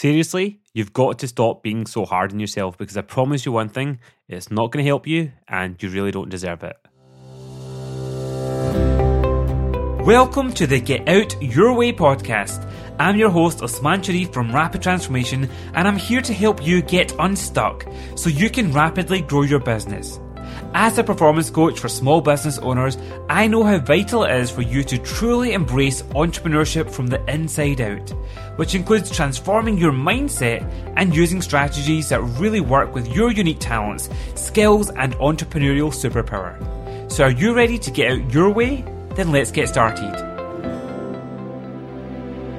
Seriously, you've got to stop being so hard on yourself because I promise you one thing it's not going to help you and you really don't deserve it. Welcome to the Get Out Your Way podcast. I'm your host, Osmaan Sharif from Rapid Transformation, and I'm here to help you get unstuck so you can rapidly grow your business. As a performance coach for small business owners, I know how vital it is for you to truly embrace entrepreneurship from the inside out, which includes transforming your mindset and using strategies that really work with your unique talents, skills, and entrepreneurial superpower. So, are you ready to get out your way? Then let's get started.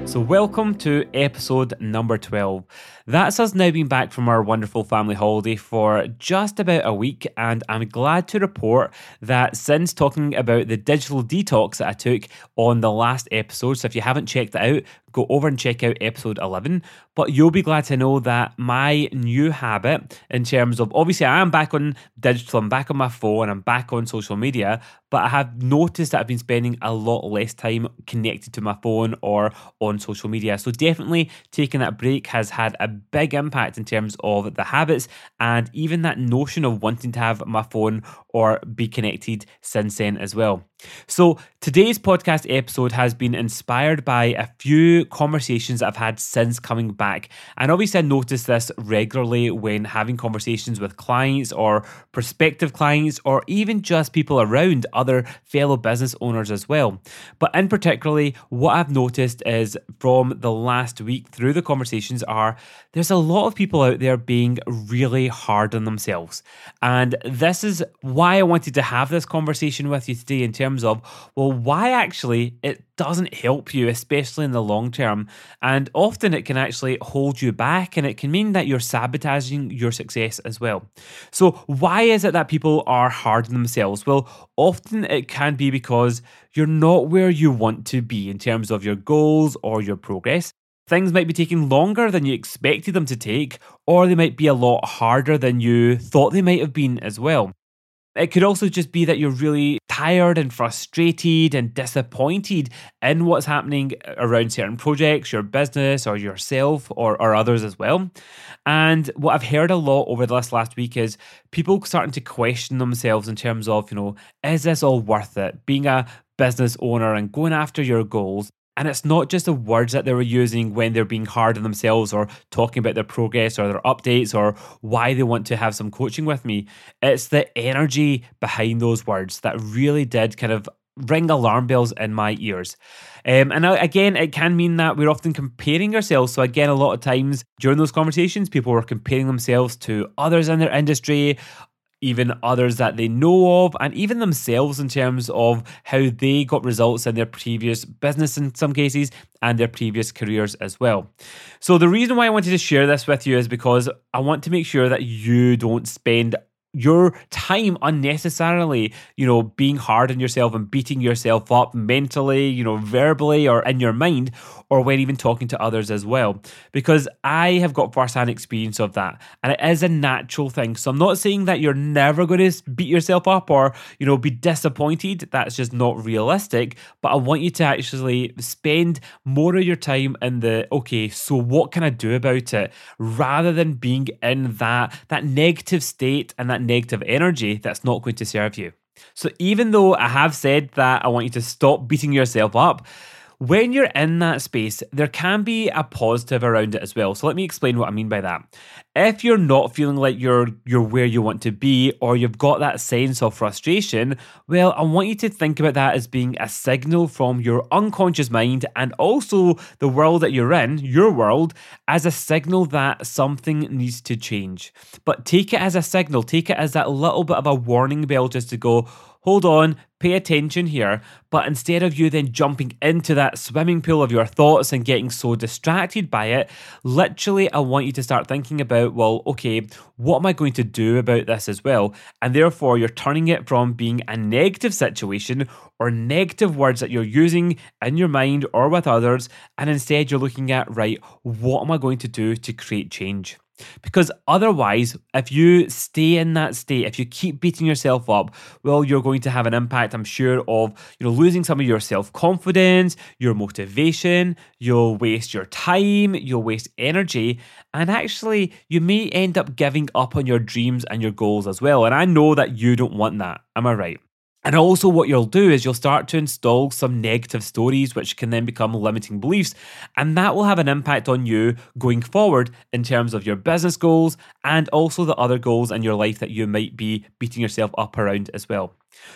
So, welcome to episode number 12. That's us now being back from our wonderful family holiday for just about a week, and I'm glad to report that since talking about the digital detox that I took on the last episode, so if you haven't checked that out, go over and check out episode 11. But you'll be glad to know that my new habit, in terms of obviously, I am back on digital, I'm back on my phone, I'm back on social media, but I have noticed that I've been spending a lot less time connected to my phone or on social media. So, definitely taking that break has had a big impact in terms of the habits and even that notion of wanting to have my phone or be connected since then as well. So, today's podcast episode has been inspired by a few conversations I've had since coming back. And obviously, I notice this regularly when having conversations with clients or prospective clients, or even just people around other fellow business owners as well. But in particularly, what I've noticed is from the last week through the conversations are there's a lot of people out there being really hard on themselves. And this is why I wanted to have this conversation with you today in terms terms of, well, why actually it doesn't help you, especially in the long term. And often it can actually hold you back and it can mean that you're sabotaging your success as well. So, why is it that people are hard on themselves? Well, often it can be because you're not where you want to be in terms of your goals or your progress. Things might be taking longer than you expected them to take, or they might be a lot harder than you thought they might have been as well. It could also just be that you're really tired and frustrated and disappointed in what's happening around certain projects, your business or yourself or, or others as well. And what I've heard a lot over the last last week is people starting to question themselves in terms of, you know, is this all worth it? Being a business owner and going after your goals and it's not just the words that they were using when they're being hard on themselves or talking about their progress or their updates or why they want to have some coaching with me. It's the energy behind those words that really did kind of ring alarm bells in my ears. Um, and again, it can mean that we're often comparing ourselves. So, again, a lot of times during those conversations, people were comparing themselves to others in their industry, even others that they know of, and even themselves in terms of how they got results in their previous business in some cases and their previous careers as well. So, the reason why I wanted to share this with you is because I want to make sure that you don't spend your time unnecessarily, you know, being hard on yourself and beating yourself up mentally, you know, verbally or in your mind, or when even talking to others as well. Because I have got firsthand experience of that. And it is a natural thing. So I'm not saying that you're never going to beat yourself up or, you know, be disappointed. That's just not realistic. But I want you to actually spend more of your time in the, okay, so what can I do about it? Rather than being in that, that negative state and that negative energy that's not going to serve you. So, even though I have said that I want you to stop beating yourself up, when you're in that space, there can be a positive around it as well. So let me explain what I mean by that. If you're not feeling like you're you're where you want to be or you've got that sense of frustration, well, I want you to think about that as being a signal from your unconscious mind and also the world that you're in, your world, as a signal that something needs to change. But take it as a signal, take it as that little bit of a warning bell just to go, hold on, pay attention here. But instead of you then jumping into that swimming pool of your thoughts and getting so distracted by it, literally, I want you to start thinking about, well, okay, what am I going to do about this as well? And therefore, you're turning it from being a negative situation or negative words that you're using in your mind or with others. And instead, you're looking at, right, what am I going to do to create change? Because otherwise, if you stay in that state, if you keep beating yourself up, well, you're going to have an impact, I'm sure, of you know losing some of your self confidence, your motivation, you'll waste your time, you'll waste energy, and actually, you may end up giving up on your dreams and your goals as well. And I know that you don't want that. Am I right? And also, what you'll do is you'll start to install some negative stories, which can then become limiting beliefs. And that will have an impact on you going forward in terms of your business goals and also the other goals in your life that you might be beating yourself up around as well.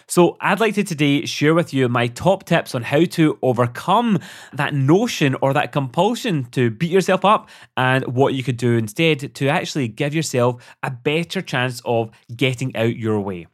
So, I'd like to today share with you my top tips on how to overcome that notion or that compulsion to beat yourself up and what you could do instead to actually give yourself a better chance of getting out your way.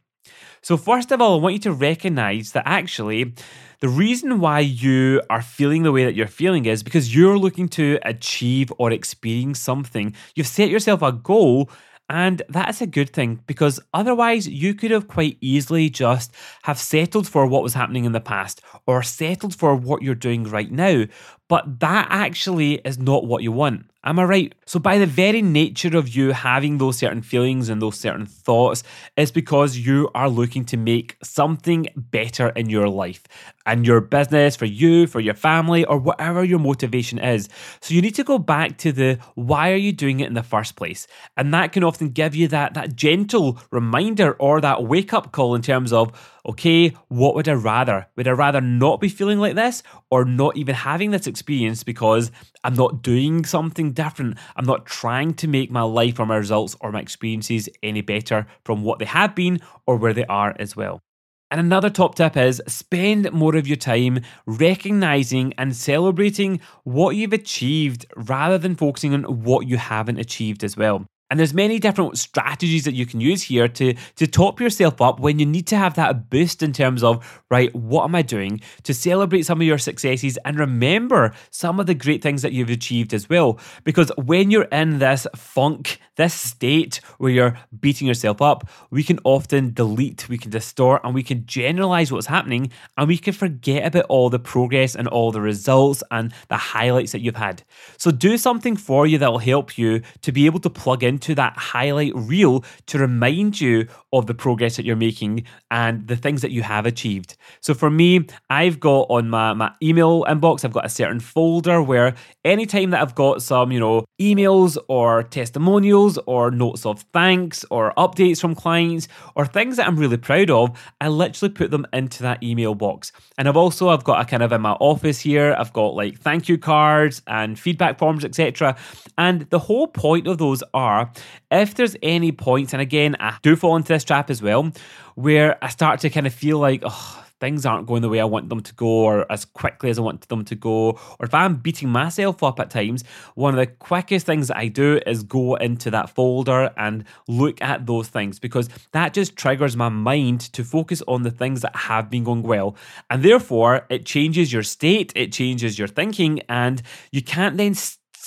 So, first of all, I want you to recognize that actually the reason why you are feeling the way that you're feeling is because you're looking to achieve or experience something. You've set yourself a goal and that's a good thing because otherwise you could have quite easily just have settled for what was happening in the past or settled for what you're doing right now. But that actually is not what you want. Am I right? So, by the very nature of you having those certain feelings and those certain thoughts, it's because you are looking to make something better in your life and your business, for you, for your family, or whatever your motivation is. So, you need to go back to the why are you doing it in the first place? And that can often give you that, that gentle reminder or that wake up call in terms of, okay, what would I rather? Would I rather not be feeling like this or not even having this experience because I'm not doing something different? I'm not trying to make my life or my results or my experiences any better from what they have been or where they are as well. And another top tip is spend more of your time recognizing and celebrating what you've achieved rather than focusing on what you haven't achieved as well. And there's many different strategies that you can use here to, to top yourself up when you need to have that boost in terms of, right, what am I doing to celebrate some of your successes and remember some of the great things that you've achieved as well. Because when you're in this funk, this state where you're beating yourself up, we can often delete, we can distort, and we can generalize what's happening, and we can forget about all the progress and all the results and the highlights that you've had. So do something for you that will help you to be able to plug in into that highlight reel to remind you of the progress that you're making and the things that you have achieved. So for me, I've got on my, my email inbox, I've got a certain folder where anytime that I've got some, you know, emails or testimonials or notes of thanks or updates from clients or things that I'm really proud of, I literally put them into that email box. And I've also I've got a kind of in my office here, I've got like thank you cards and feedback forms, etc. And the whole point of those are if there's any points, and again, I do fall into this trap as well, where I start to kind of feel like, oh, things aren't going the way I want them to go or as quickly as I want them to go, or if I'm beating myself up at times, one of the quickest things that I do is go into that folder and look at those things because that just triggers my mind to focus on the things that have been going well. And therefore, it changes your state, it changes your thinking, and you can't then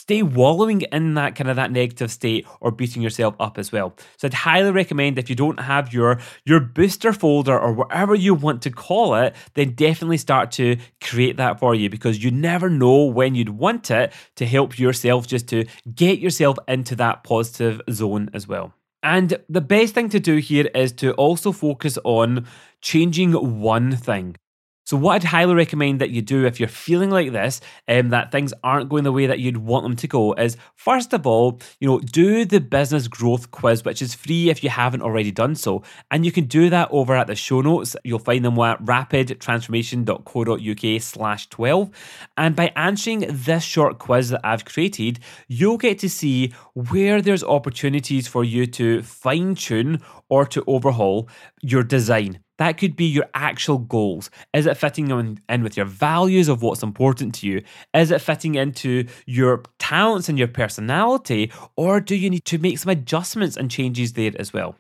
stay wallowing in that kind of that negative state or beating yourself up as well. So I'd highly recommend if you don't have your your booster folder or whatever you want to call it, then definitely start to create that for you because you never know when you'd want it to help yourself just to get yourself into that positive zone as well. And the best thing to do here is to also focus on changing one thing. So, what I'd highly recommend that you do if you're feeling like this, um, that things aren't going the way that you'd want them to go, is first of all, you know, do the business growth quiz, which is free if you haven't already done so. And you can do that over at the show notes. You'll find them at rapidtransformation.co.uk slash 12. And by answering this short quiz that I've created, you'll get to see where there's opportunities for you to fine tune or to overhaul your design. That could be your actual goals. Is it fitting in with your values of what's important to you? Is it fitting into your talents and your personality? Or do you need to make some adjustments and changes there as well?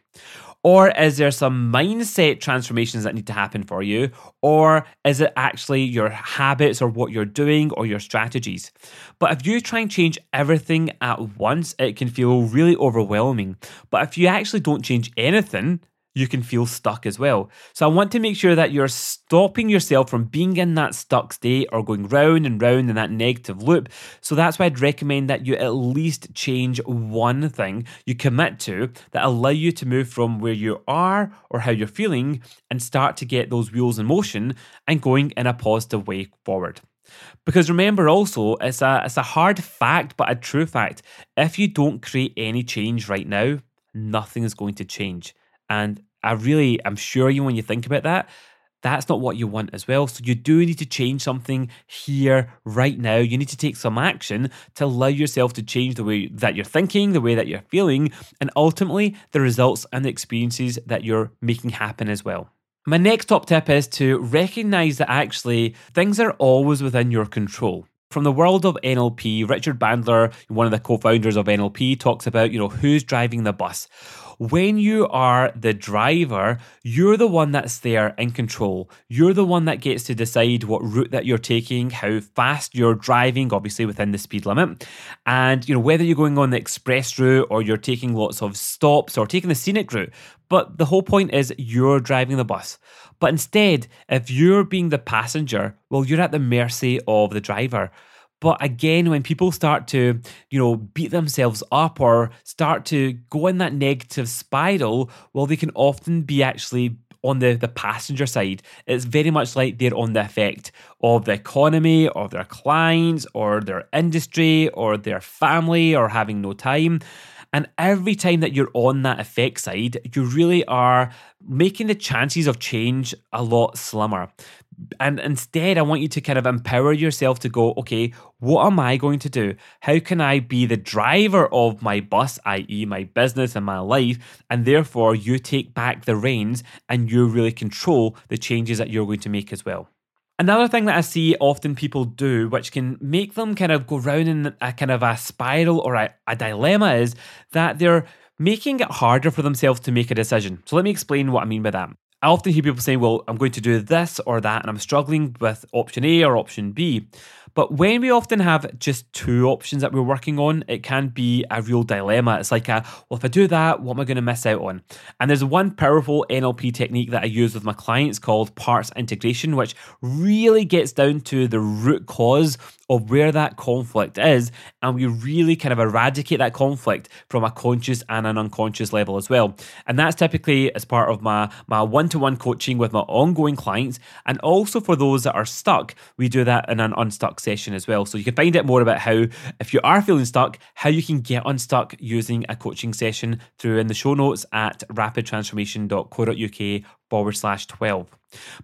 Or is there some mindset transformations that need to happen for you? Or is it actually your habits or what you're doing or your strategies? But if you try and change everything at once, it can feel really overwhelming. But if you actually don't change anything, you can feel stuck as well. So I want to make sure that you're stopping yourself from being in that stuck state or going round and round in that negative loop. So that's why I'd recommend that you at least change one thing you commit to that allow you to move from where you are or how you're feeling and start to get those wheels in motion and going in a positive way forward. Because remember also, it's a, it's a hard fact, but a true fact. If you don't create any change right now, nothing is going to change. And I really, I'm sure you, when you think about that, that's not what you want as well. So you do need to change something here right now. You need to take some action to allow yourself to change the way that you're thinking, the way that you're feeling, and ultimately the results and the experiences that you're making happen as well. My next top tip is to recognize that actually things are always within your control. From the world of NLP, Richard Bandler, one of the co-founders of NLP, talks about, you know, who's driving the bus when you are the driver, you're the one that's there in control. You're the one that gets to decide what route that you're taking, how fast you're driving, obviously within the speed limit, and you know whether you're going on the express route or you're taking lots of stops or taking the scenic route. But the whole point is you're driving the bus. But instead, if you're being the passenger, well, you're at the mercy of the driver. But again, when people start to, you know, beat themselves up or start to go in that negative spiral, well, they can often be actually on the, the passenger side. It's very much like they're on the effect of the economy or their clients or their industry or their family or having no time. And every time that you're on that effect side, you really are making the chances of change a lot slimmer and instead, I want you to kind of empower yourself to go, okay, what am I going to do? How can I be the driver of my bus, i.e., my business and my life? And therefore, you take back the reins and you really control the changes that you're going to make as well. Another thing that I see often people do, which can make them kind of go round in a kind of a spiral or a, a dilemma, is that they're making it harder for themselves to make a decision. So let me explain what I mean by that. I often hear people saying, well, I'm going to do this or that, and I'm struggling with option A or option B. But when we often have just two options that we're working on, it can be a real dilemma. It's like, a, well, if I do that, what am I going to miss out on? And there's one powerful NLP technique that I use with my clients called parts integration, which really gets down to the root cause of where that conflict is. And we really kind of eradicate that conflict from a conscious and an unconscious level as well. And that's typically as part of my, my one-to-one coaching with my ongoing clients. And also for those that are stuck, we do that in an unstuck session as well. So you can find out more about how, if you are feeling stuck, how you can get unstuck using a coaching session through in the show notes at rapidtransformation.co.uk forward slash 12.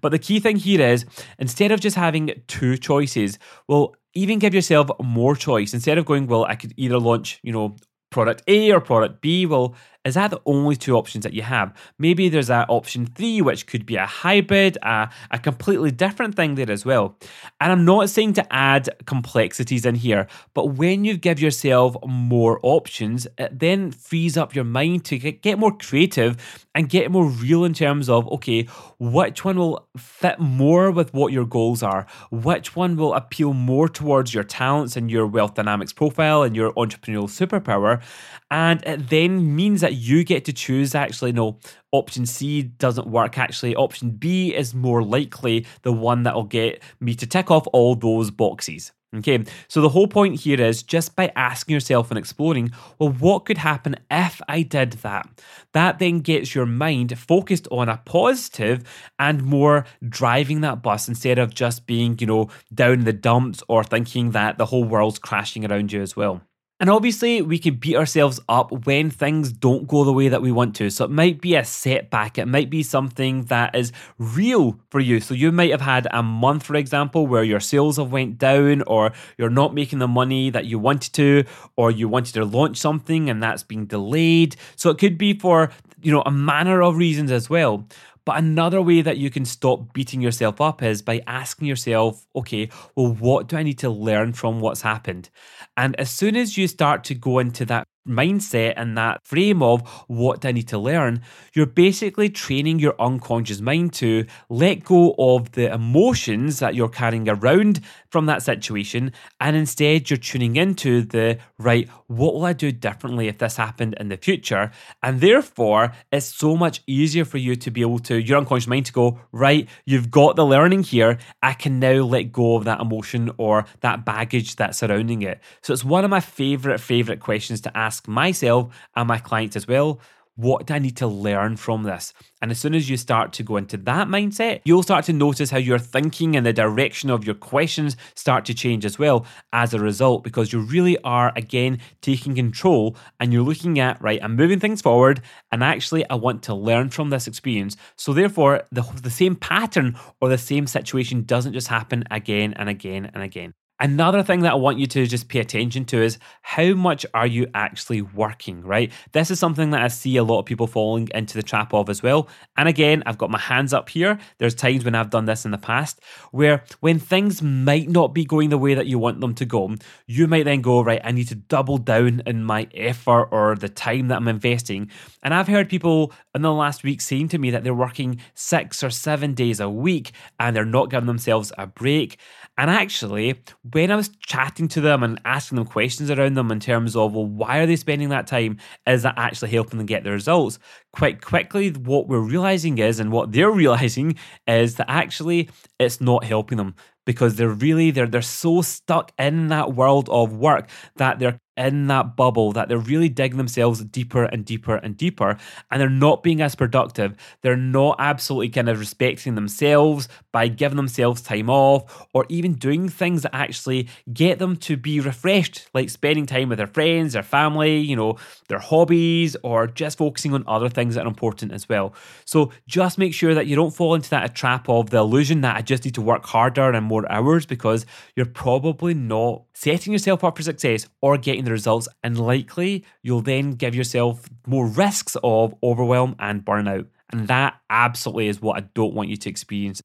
But the key thing here is instead of just having two choices, well, even give yourself more choice. Instead of going, well, I could either launch, you know, product A or product B, well, is that the only two options that you have? Maybe there's that option three, which could be a hybrid, a, a completely different thing there as well. And I'm not saying to add complexities in here, but when you give yourself more options, it then frees up your mind to get more creative and get more real in terms of, okay, which one will fit more with what your goals are? Which one will appeal more towards your talents and your wealth dynamics profile and your entrepreneurial superpower? And it then means that you get to choose actually, no, option C doesn't work. Actually, option B is more likely the one that will get me to tick off all those boxes. Okay, so the whole point here is just by asking yourself and exploring, well, what could happen if I did that? That then gets your mind focused on a positive and more driving that bus instead of just being, you know, down in the dumps or thinking that the whole world's crashing around you as well. And obviously, we can beat ourselves up when things don't go the way that we want to. So it might be a setback, it might be something that is real for you. So you might have had a month, for example, where your sales have went down, or you're not making the money that you wanted to, or you wanted to launch something and that's being delayed. So it could be for you know a manner of reasons as well. But another way that you can stop beating yourself up is by asking yourself, okay, well, what do I need to learn from what's happened? And as soon as you start to go into that mindset and that frame of what do I need to learn, you're basically training your unconscious mind to let go of the emotions that you're carrying around from that situation. And instead, you're tuning into the right, what will I do differently if this happened in the future? And therefore, it's so much easier for you to be able to, your unconscious mind to go, right, you've got the learning here. I can now let go of that emotion or that baggage that's surrounding it. So it's one of my favorite, favorite questions to ask myself and my clients as well. What do I need to learn from this? And as soon as you start to go into that mindset, you'll start to notice how your thinking and the direction of your questions start to change as well as a result, because you really are again taking control and you're looking at, right, I'm moving things forward and actually I want to learn from this experience. So therefore, the, the same pattern or the same situation doesn't just happen again and again and again. Another thing that I want you to just pay attention to is how much are you actually working, right? This is something that I see a lot of people falling into the trap of as well. And again, I've got my hands up here. There's times when I've done this in the past where when things might not be going the way that you want them to go, you might then go, right, I need to double down in my effort or the time that I'm investing. And I've heard people in the last week saying to me that they're working six or seven days a week and they're not giving themselves a break. And actually, when I was chatting to them and asking them questions around them in terms of, well, why are they spending that time? Is that actually helping them get the results? Quite quickly, what we're realizing is, and what they're realizing is that actually it's not helping them because they're really they're they're so stuck in that world of work that they're in that bubble that they're really digging themselves deeper and deeper and deeper and they're not being as productive. They're not absolutely kind of respecting themselves by giving themselves time off or even doing things that actually get them to be refreshed like spending time with their friends their family you know their hobbies or just focusing on other things that are important as well. So just make sure that you don't fall into that trap of the illusion that I just need to work harder and more hours because you're probably not setting yourself up for success or getting the results, and likely you'll then give yourself more risks of overwhelm and burnout. And that absolutely is what I don't want you to experience.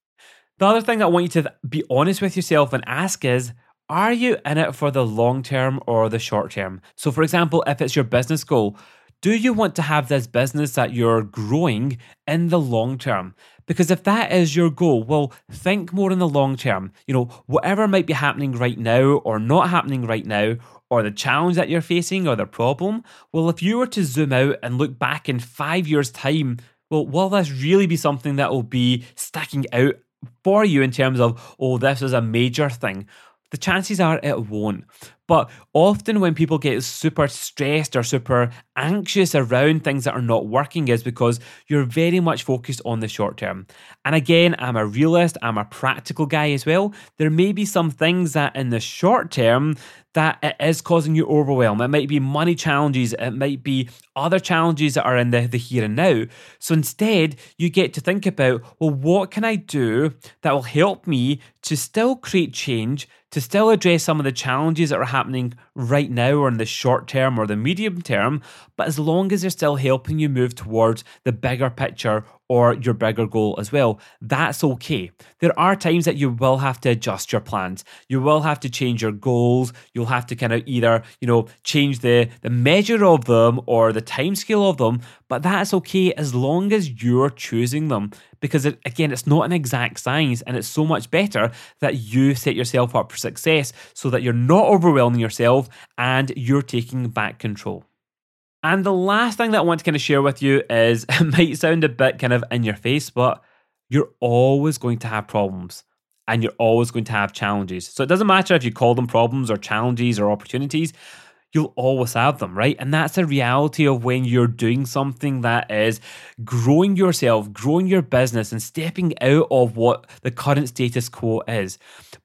The other thing I want you to be honest with yourself and ask is, are you in it for the long term or the short term? So, for example, if it's your business goal, do you want to have this business that you're growing in the long term? Because if that is your goal, well, think more in the long term. You know, whatever might be happening right now or not happening right now, or the challenge that you're facing or the problem, well, if you were to zoom out and look back in five years' time, well, will this really be something that will be sticking out for you in terms of, oh, this is a major thing? The chances are it won't. But often, when people get super stressed or super anxious around things that are not working, is because you're very much focused on the short term. And again, I'm a realist, I'm a practical guy as well. There may be some things that in the short term that it is causing you overwhelm. It might be money challenges, it might be other challenges that are in the, the here and now. So instead, you get to think about well, what can I do that will help me to still create change, to still address some of the challenges that are happening right now or in the short term or the medium term, but as long as they're still helping you move towards the bigger picture or your bigger goal as well, that's okay. There are times that you will have to adjust your plans. You will have to change your goals. You'll have to kind of either, you know, change the, the measure of them or the time scale of them, but that's okay as long as you're choosing them. Because it, again, it's not an exact science and it's so much better that you set yourself up for success so that you're not overwhelming yourself and you're taking back control. And the last thing that I want to kind of share with you is it might sound a bit kind of in your face, but you're always going to have problems and you're always going to have challenges. So it doesn't matter if you call them problems or challenges or opportunities, you'll always have them, right? And that's the reality of when you're doing something that is growing yourself, growing your business, and stepping out of what the current status quo is.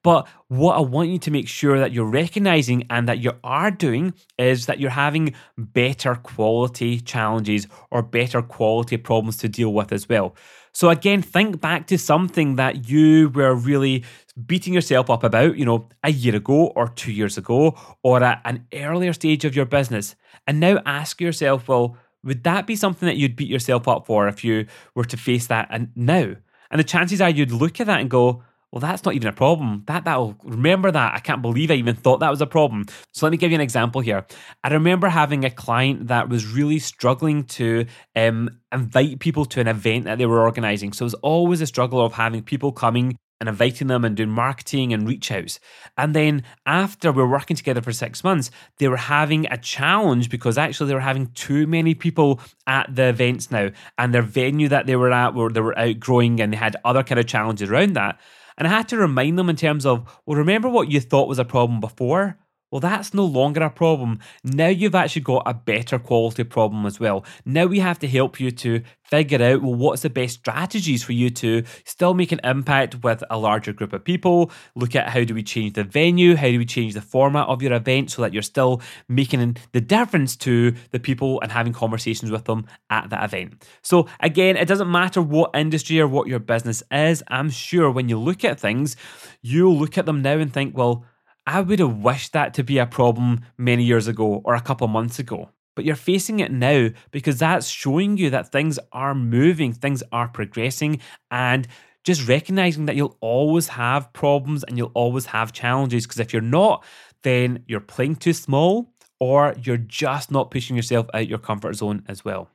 But what I want you to make sure that you're recognizing and that you are doing is that you're having better quality challenges or better quality problems to deal with as well. So, again, think back to something that you were really beating yourself up about, you know, a year ago or two years ago or at an earlier stage of your business. And now ask yourself, well, would that be something that you'd beat yourself up for if you were to face that and now? And the chances are you'd look at that and go, well, that's not even a problem. That that'll remember that. I can't believe I even thought that was a problem. So let me give you an example here. I remember having a client that was really struggling to um, invite people to an event that they were organizing. So it was always a struggle of having people coming and inviting them and doing marketing and reach outs. And then after we were working together for six months, they were having a challenge because actually they were having too many people at the events now. And their venue that they were at were they were outgrowing and they had other kind of challenges around that. And I had to remind them in terms of, well, remember what you thought was a problem before? Well, that's no longer a problem. Now you've actually got a better quality problem as well. Now we have to help you to figure out, well, what's the best strategies for you to still make an impact with a larger group of people? Look at how do we change the venue? How do we change the format of your event so that you're still making the difference to the people and having conversations with them at that event? So, again, it doesn't matter what industry or what your business is. I'm sure when you look at things, you'll look at them now and think, well, I would have wished that to be a problem many years ago or a couple months ago. But you're facing it now because that's showing you that things are moving, things are progressing, and just recognizing that you'll always have problems and you'll always have challenges. Because if you're not, then you're playing too small or you're just not pushing yourself out your comfort zone as well.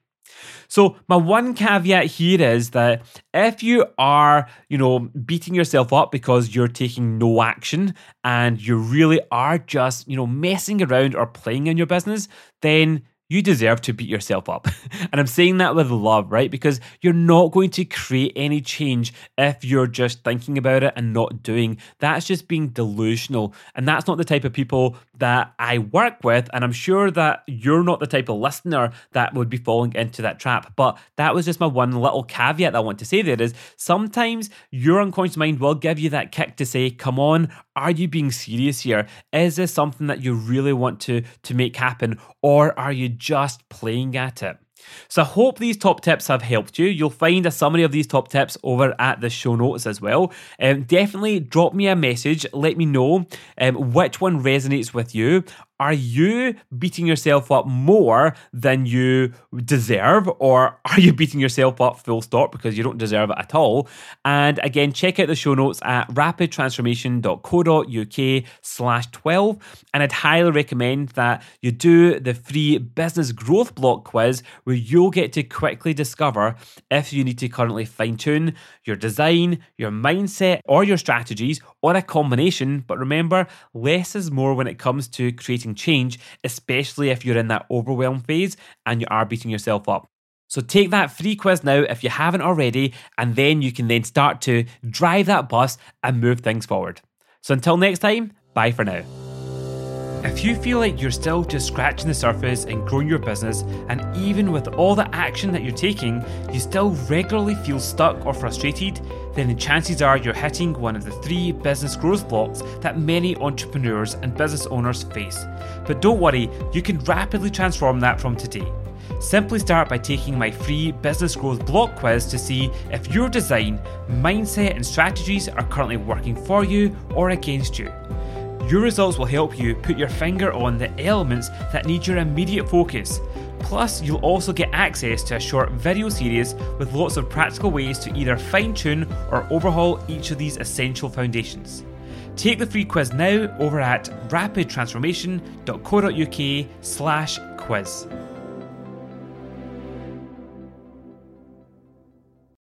So my one caveat here is that if you are, you know, beating yourself up because you're taking no action and you really are just, you know, messing around or playing in your business, then you deserve to beat yourself up. and I'm saying that with love, right? Because you're not going to create any change if you're just thinking about it and not doing. That's just being delusional. And that's not the type of people that I work with. And I'm sure that you're not the type of listener that would be falling into that trap. But that was just my one little caveat that I want to say there is sometimes your unconscious mind will give you that kick to say, come on, are you being serious here? Is this something that you really want to, to make happen? Or are you just playing at it? So I hope these top tips have helped you. You'll find a summary of these top tips over at the show notes as well. Um, definitely drop me a message. Let me know um, which one resonates with you. Are you beating yourself up more than you deserve, or are you beating yourself up full stop because you don't deserve it at all? And again, check out the show notes at rapidtransformation.co.uk slash 12. And I'd highly recommend that you do the free business growth block quiz where you'll get to quickly discover if you need to currently fine tune your design, your mindset, or your strategies, or a combination. But remember, less is more when it comes to creating change, especially if you're in that overwhelm phase and you are beating yourself up. So take that free quiz now if you haven't already, and then you can then start to drive that bus and move things forward. So until next time, bye for now. If you feel like you're still just scratching the surface and growing your business, and even with all the action that you're taking, you still regularly feel stuck or frustrated, then the chances are you're hitting one of the three business growth blocks that many entrepreneurs and business owners face. But don't worry, you can rapidly transform that from today. Simply start by taking my free business growth block quiz to see if your design, mindset, and strategies are currently working for you or against you. Your results will help you put your finger on the elements that need your immediate focus. Plus, you'll also get access to a short video series with lots of practical ways to either fine tune or overhaul each of these essential foundations. Take the free quiz now over at rapidtransformation.co.uk slash quiz.